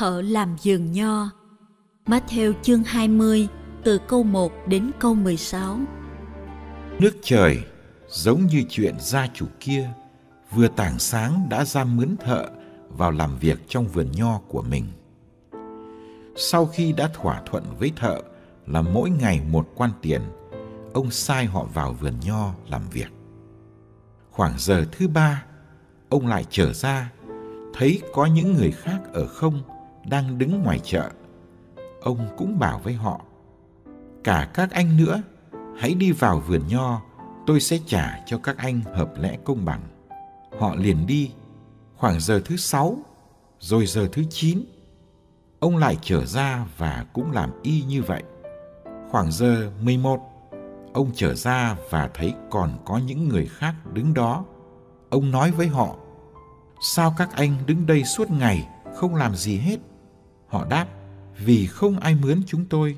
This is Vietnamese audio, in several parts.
Thợ làm vườn nho Matthew chương 20 từ câu 1 đến câu 16 Nước trời giống như chuyện gia chủ kia vừa tảng sáng đã ra mướn thợ vào làm việc trong vườn nho của mình. Sau khi đã thỏa thuận với thợ là mỗi ngày một quan tiền, ông sai họ vào vườn nho làm việc. Khoảng giờ thứ ba, ông lại trở ra thấy có những người khác ở không đang đứng ngoài chợ. Ông cũng bảo với họ, cả các anh nữa, hãy đi vào vườn nho, tôi sẽ trả cho các anh hợp lẽ công bằng. Họ liền đi. Khoảng giờ thứ sáu, rồi giờ thứ chín, ông lại trở ra và cũng làm y như vậy. Khoảng giờ mười một, ông trở ra và thấy còn có những người khác đứng đó. Ông nói với họ, sao các anh đứng đây suốt ngày không làm gì hết? Họ đáp, vì không ai mướn chúng tôi.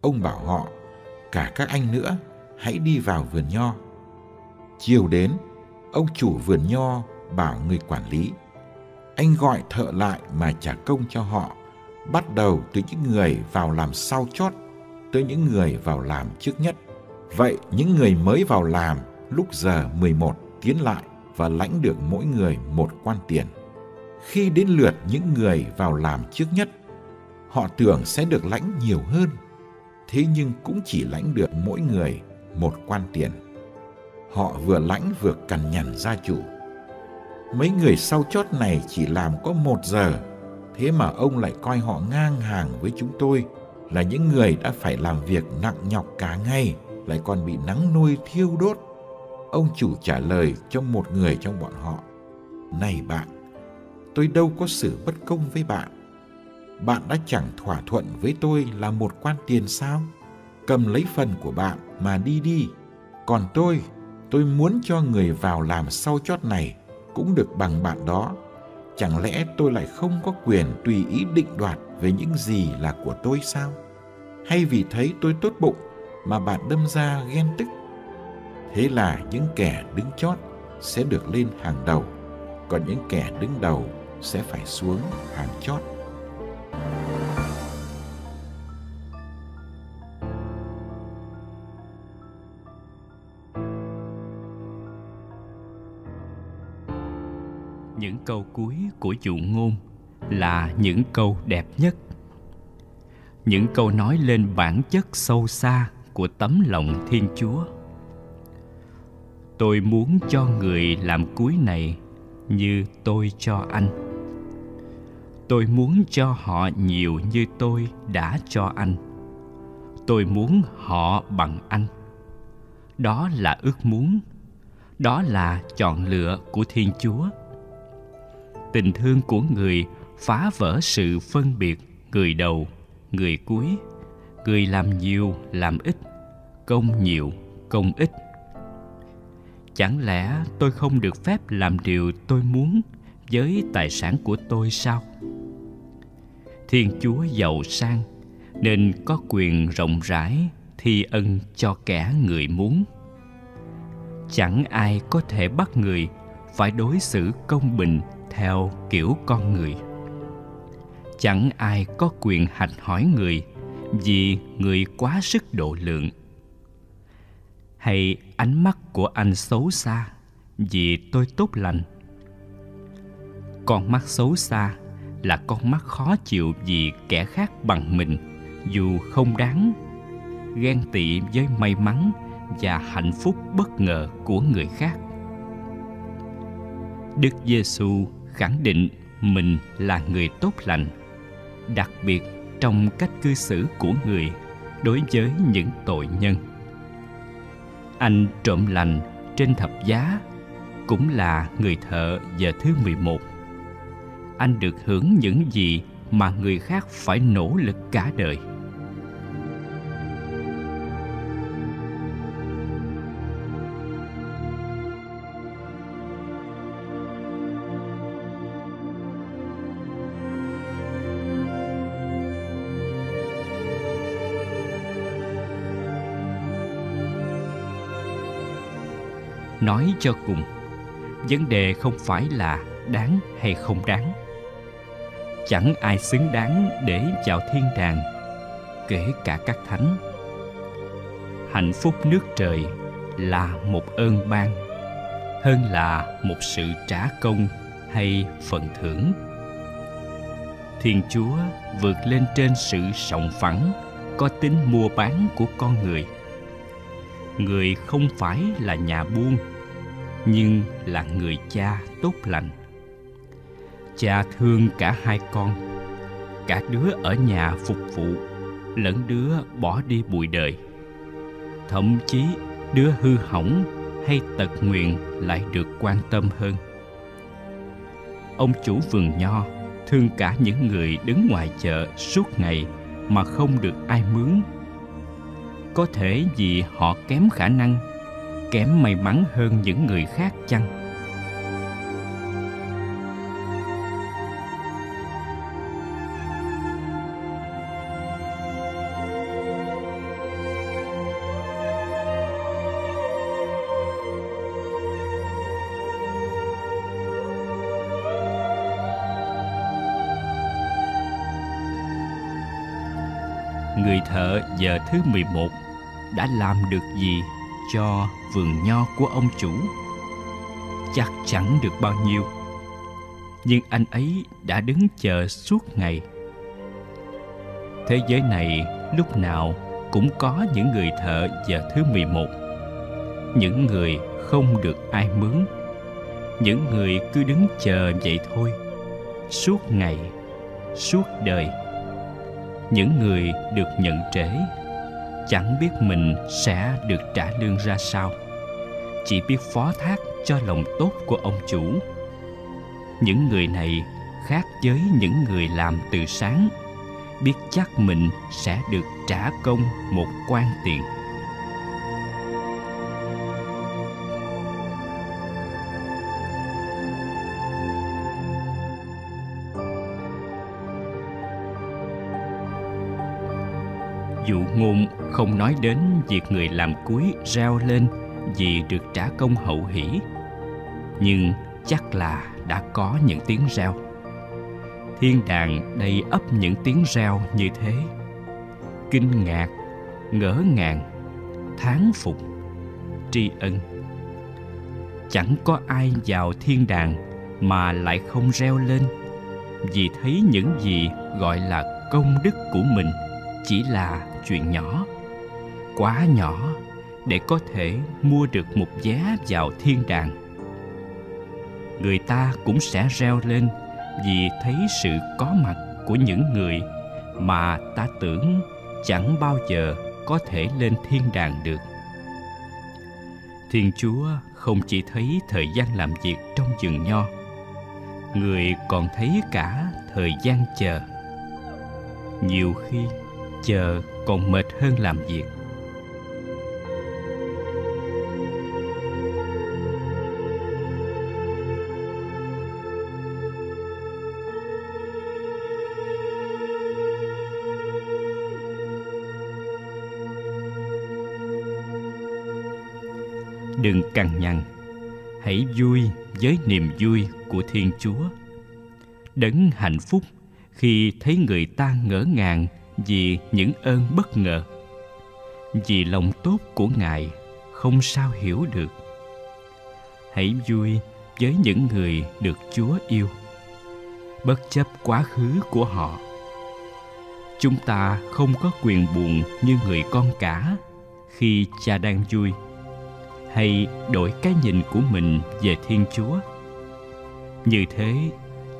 Ông bảo họ, cả các anh nữa, hãy đi vào vườn nho. Chiều đến, ông chủ vườn nho bảo người quản lý, anh gọi thợ lại mà trả công cho họ, bắt đầu từ những người vào làm sau chót, tới những người vào làm trước nhất. Vậy những người mới vào làm lúc giờ 11 tiến lại và lãnh được mỗi người một quan tiền. Khi đến lượt những người vào làm trước nhất, họ tưởng sẽ được lãnh nhiều hơn, thế nhưng cũng chỉ lãnh được mỗi người một quan tiền. Họ vừa lãnh vừa cằn nhằn gia chủ. Mấy người sau chót này chỉ làm có một giờ, thế mà ông lại coi họ ngang hàng với chúng tôi là những người đã phải làm việc nặng nhọc cả ngày, lại còn bị nắng nuôi thiêu đốt ông chủ trả lời cho một người trong bọn họ này bạn tôi đâu có xử bất công với bạn. Bạn đã chẳng thỏa thuận với tôi là một quan tiền sao? Cầm lấy phần của bạn mà đi đi. Còn tôi tôi muốn cho người vào làm sau chót này cũng được bằng bạn đó. Chẳng lẽ tôi lại không có quyền tùy ý định đoạt về những gì là của tôi sao? Hay vì thấy tôi tốt bụng mà bạn đâm ra ghen tức? Thế là những kẻ đứng chót sẽ được lên hàng đầu, còn những kẻ đứng đầu sẽ phải xuống hàng chót. Những câu cuối của dụ ngôn là những câu đẹp nhất. Những câu nói lên bản chất sâu xa của tấm lòng thiên chúa. Tôi muốn cho người làm cuối này như tôi cho anh tôi muốn cho họ nhiều như tôi đã cho anh. Tôi muốn họ bằng anh. Đó là ước muốn. Đó là chọn lựa của thiên chúa. Tình thương của người phá vỡ sự phân biệt, người đầu, người cuối. Người làm nhiều, làm ít. Công nhiều, công ít. Chẳng lẽ tôi không được phép làm điều tôi muốn với tài sản của tôi sao? Thiên chúa giàu sang, nên có quyền rộng rãi thi ân cho kẻ người muốn. Chẳng ai có thể bắt người phải đối xử công bình theo kiểu con người. Chẳng ai có quyền hạch hỏi người vì người quá sức độ lượng. Hay ánh mắt của anh xấu xa vì tôi tốt lành. Con mắt xấu xa là con mắt khó chịu vì kẻ khác bằng mình, dù không đáng. Ghen tị với may mắn và hạnh phúc bất ngờ của người khác. Đức giêsu khẳng định mình là người tốt lành, đặc biệt trong cách cư xử của người đối với những tội nhân. Anh trộm lành trên thập giá cũng là người thợ giờ thứ 11. Anh được hưởng những gì mà người khác phải nỗ lực cả đời. nói cho cùng, vấn đề không phải là đáng hay không đáng chẳng ai xứng đáng để vào thiên đàng, kể cả các thánh. Hạnh phúc nước trời là một ơn ban, hơn là một sự trả công hay phần thưởng. Thiên chúa vượt lên trên sự sòng phẳng có tính mua bán của con người. Người không phải là nhà buôn, nhưng là người cha tốt lành cha thương cả hai con. Cả đứa ở nhà phục vụ, lẫn đứa bỏ đi bụi đời. Thậm chí đứa hư hỏng hay tật nguyền lại được quan tâm hơn. Ông chủ vườn nho thương cả những người đứng ngoài chợ suốt ngày mà không được ai mướn. Có thể vì họ kém khả năng, kém may mắn hơn những người khác chăng? Người thợ giờ thứ 11 đã làm được gì cho vườn nho của ông chủ? Chắc chẳng được bao nhiêu. Nhưng anh ấy đã đứng chờ suốt ngày. Thế giới này lúc nào cũng có những người thợ giờ thứ 11 những người không được ai mướn. Những người cứ đứng chờ vậy thôi. Suốt ngày, suốt đời những người được nhận trễ. Chẳng biết mình sẽ được trả lương ra sao. Chỉ biết phó thác cho lòng tốt của ông chủ. Những người này khác với những người làm từ sáng, biết chắc mình sẽ được trả công một quan tiền. Dụ ngôn không nói đến việc người làm cuối reo lên vì được trả công hậu hỷ. Nhưng chắc là đã có những tiếng reo. Thiên đàng đầy ấp những tiếng reo như thế. Kinh ngạc, ngỡ ngàng, thán phục, tri ân. Chẳng có ai vào thiên đàng mà lại không reo lên, vì thấy những gì gọi là công đức của mình chỉ là chuyện nhỏ, quá nhỏ để có thể mua được một vé vào thiên đàng. Người ta cũng sẽ reo lên vì thấy sự có mặt của những người mà ta tưởng chẳng bao giờ có thể lên thiên đàng được. Thiên chúa không chỉ thấy thời gian làm việc trong vườn nho, người còn thấy cả thời gian chờ. Nhiều khi chờ còn mệt hơn làm việc. Đừng cằn nhằn, hãy vui với niềm vui của thiên chúa. Đấng hạnh phúc khi thấy người ta ngỡ ngàng vì những ơn bất ngờ. Vì lòng tốt của ngài, không sao hiểu được. Hãy vui với những người được chúa yêu. Bất chấp quá khứ của họ. Chúng ta không có quyền buồn như người con cả khi cha đang vui. Hay đổi cái nhìn của mình về thiên chúa. Như thế,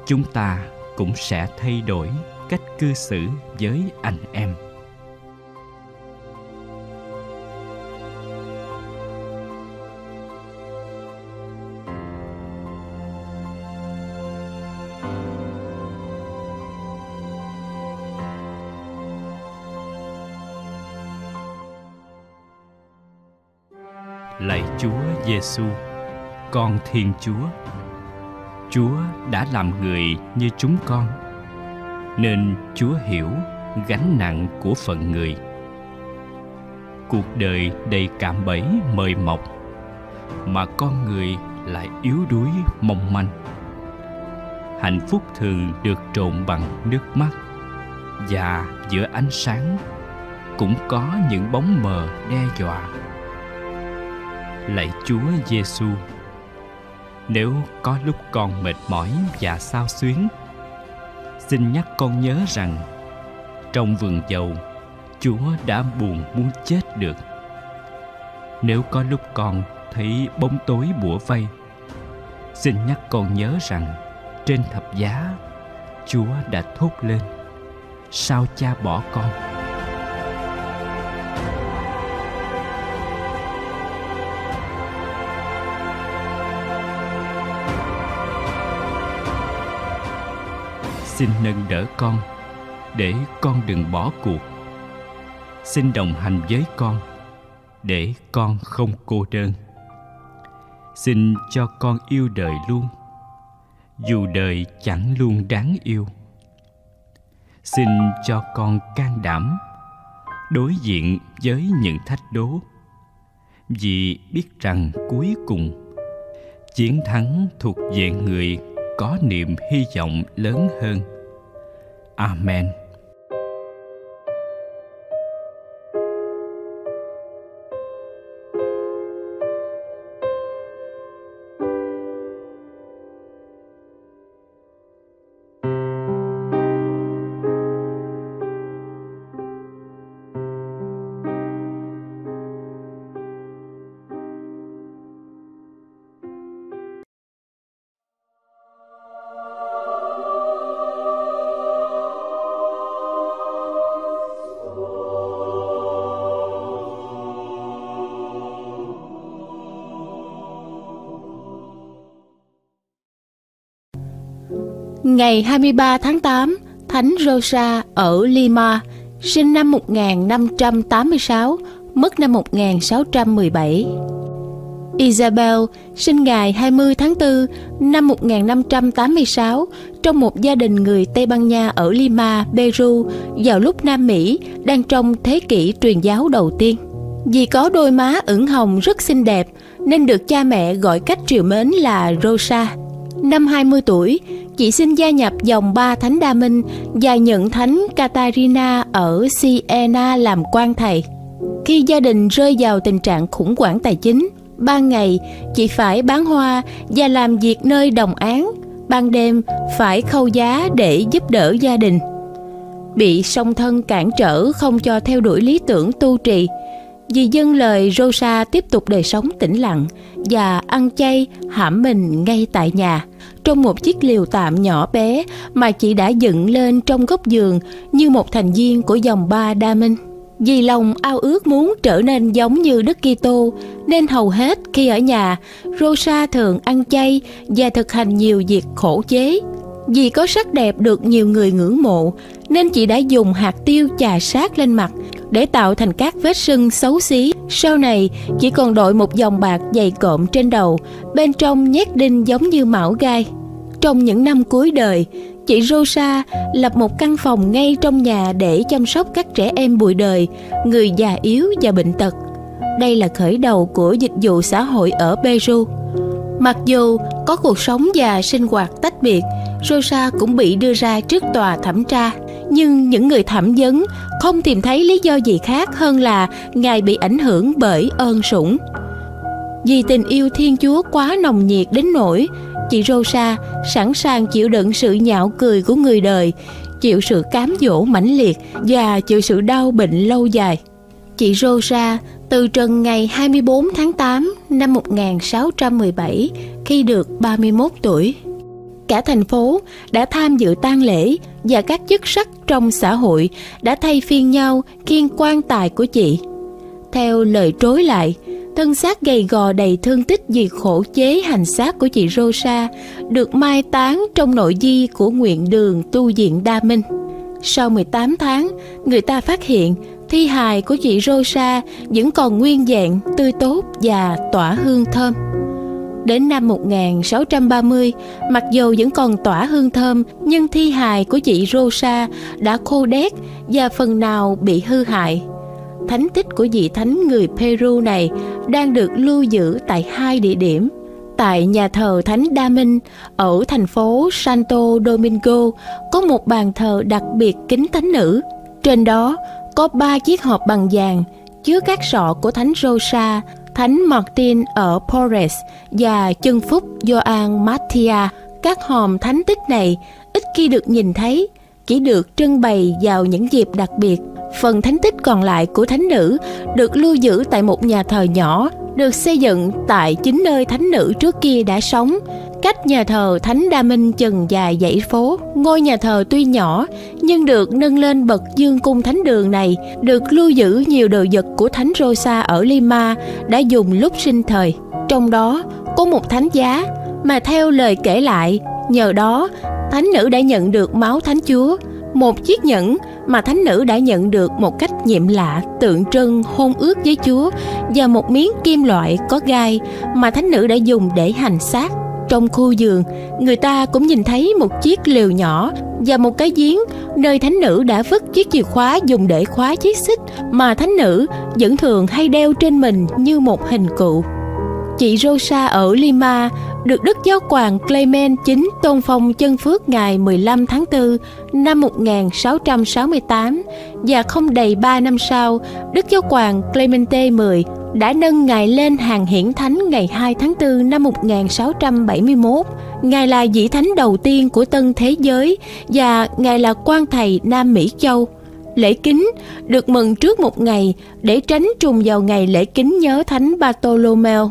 chúng ta cũng sẽ thay đổi cách cư xử với anh em lạy Chúa Giêsu, con Thiên Chúa. Chúa đã làm người như chúng con, nên Chúa hiểu gánh nặng của phận người. Cuộc đời đầy cạm bẫy mời mọc, mà con người lại yếu đuối mong manh. Hạnh phúc thường được trộn bằng nước mắt, và giữa ánh sáng cũng có những bóng mờ đe dọa lạy Chúa Giêsu. Nếu có lúc con mệt mỏi và sao xuyến, xin nhắc con nhớ rằng trong vườn dầu, Chúa đã buồn muốn chết được. Nếu có lúc con thấy bóng tối bủa vây, xin nhắc con nhớ rằng trên thập giá, Chúa đã thốt lên: Sao cha bỏ con? Xin nâng đỡ con, để con đừng bỏ cuộc. Xin đồng hành với con, để con không cô đơn. Xin cho con yêu đời luôn, dù đời chẳng luôn đáng yêu. Xin cho con can đảm, đối diện với những thách đố. Vì biết rằng cuối cùng, chiến thắng thuộc về người có niềm hy vọng lớn hơn. Amen. Ngày 23 tháng 8, Thánh Rosa ở Lima, sinh năm 1586, mất năm 1617. Isabel sinh ngày 20 tháng 4 năm 1586 trong một gia đình người Tây Ban Nha ở Lima, Peru vào lúc Nam Mỹ đang trong thế kỷ truyền giáo đầu tiên. Vì có đôi má ửng hồng rất xinh đẹp nên được cha mẹ gọi cách triều mến là Rosa. Năm 20 tuổi, chị xin gia nhập dòng ba thánh đa minh và nhận thánh Katarina ở Siena làm quan thầy. Khi gia đình rơi vào tình trạng khủng hoảng tài chính, ban ngày chị phải bán hoa và làm việc nơi đồng án, ban đêm phải khâu giá để giúp đỡ gia đình. Bị song thân cản trở không cho theo đuổi lý tưởng tu trì, vì dân lời Rosa tiếp tục đời sống tĩnh lặng và ăn chay hãm mình ngay tại nhà trong một chiếc liều tạm nhỏ bé mà chị đã dựng lên trong góc giường như một thành viên của dòng ba đa minh. Vì lòng ao ước muốn trở nên giống như Đức Kitô nên hầu hết khi ở nhà, Rosa thường ăn chay và thực hành nhiều việc khổ chế. Vì có sắc đẹp được nhiều người ngưỡng mộ nên chị đã dùng hạt tiêu chà sát lên mặt để tạo thành các vết sưng xấu xí. Sau này, chỉ còn đội một dòng bạc dày cộm trên đầu, bên trong nhét đinh giống như mão gai. Trong những năm cuối đời, chị Rosa lập một căn phòng ngay trong nhà để chăm sóc các trẻ em bụi đời, người già yếu và bệnh tật. Đây là khởi đầu của dịch vụ xã hội ở Peru. Mặc dù có cuộc sống và sinh hoạt tách biệt, Rosa cũng bị đưa ra trước tòa thẩm tra. Nhưng những người thẩm vấn không tìm thấy lý do gì khác hơn là Ngài bị ảnh hưởng bởi ơn sủng. Vì tình yêu Thiên Chúa quá nồng nhiệt đến nỗi chị Rosa sẵn sàng chịu đựng sự nhạo cười của người đời, chịu sự cám dỗ mãnh liệt và chịu sự đau bệnh lâu dài. Chị Rosa từ trần ngày 24 tháng 8 năm 1617 khi được 31 tuổi. Cả thành phố đã tham dự tang lễ và các chức sắc trong xã hội đã thay phiên nhau khiêng quan tài của chị. Theo lời trối lại, thân xác gầy gò đầy thương tích vì khổ chế hành xác của chị Rosa được mai táng trong nội di của nguyện đường tu viện Đa Minh. Sau 18 tháng, người ta phát hiện thi hài của chị Rosa vẫn còn nguyên dạng, tươi tốt và tỏa hương thơm. Đến năm 1630, mặc dù vẫn còn tỏa hương thơm, nhưng thi hài của chị Rosa đã khô đét và phần nào bị hư hại. Thánh tích của vị thánh người Peru này đang được lưu giữ tại hai địa điểm. Tại nhà thờ Thánh Đa Minh ở thành phố Santo Domingo có một bàn thờ đặc biệt kính thánh nữ. Trên đó có ba chiếc hộp bằng vàng chứa các sọ của Thánh Rosa, Thánh Martin ở Porres và chân phúc Gioan Mattia. Các hòm thánh tích này ít khi được nhìn thấy, chỉ được trưng bày vào những dịp đặc biệt. Phần thánh tích còn lại của thánh nữ được lưu giữ tại một nhà thờ nhỏ được xây dựng tại chính nơi thánh nữ trước kia đã sống cách nhà thờ Thánh Đa Minh chừng dài dãy phố. Ngôi nhà thờ tuy nhỏ nhưng được nâng lên bậc dương cung thánh đường này được lưu giữ nhiều đồ vật của Thánh Rosa ở Lima đã dùng lúc sinh thời. Trong đó có một thánh giá mà theo lời kể lại, nhờ đó thánh nữ đã nhận được máu thánh chúa một chiếc nhẫn mà thánh nữ đã nhận được một cách nhiệm lạ tượng trưng hôn ước với chúa và một miếng kim loại có gai mà thánh nữ đã dùng để hành xác trong khu giường, người ta cũng nhìn thấy một chiếc lều nhỏ và một cái giếng nơi thánh nữ đã vứt chiếc chìa khóa dùng để khóa chiếc xích mà thánh nữ vẫn thường hay đeo trên mình như một hình cụ. Chị Rosa ở Lima được Đức Giáo hoàng Clement chính tôn phong chân phước ngày 15 tháng 4 năm 1668 và không đầy 3 năm sau, Đức Giáo hoàng Clemente X đã nâng Ngài lên hàng hiển thánh ngày 2 tháng 4 năm 1671. Ngài là vị thánh đầu tiên của tân thế giới và Ngài là quan thầy Nam Mỹ Châu. Lễ kính được mừng trước một ngày để tránh trùng vào ngày lễ kính nhớ thánh Bartolomeo.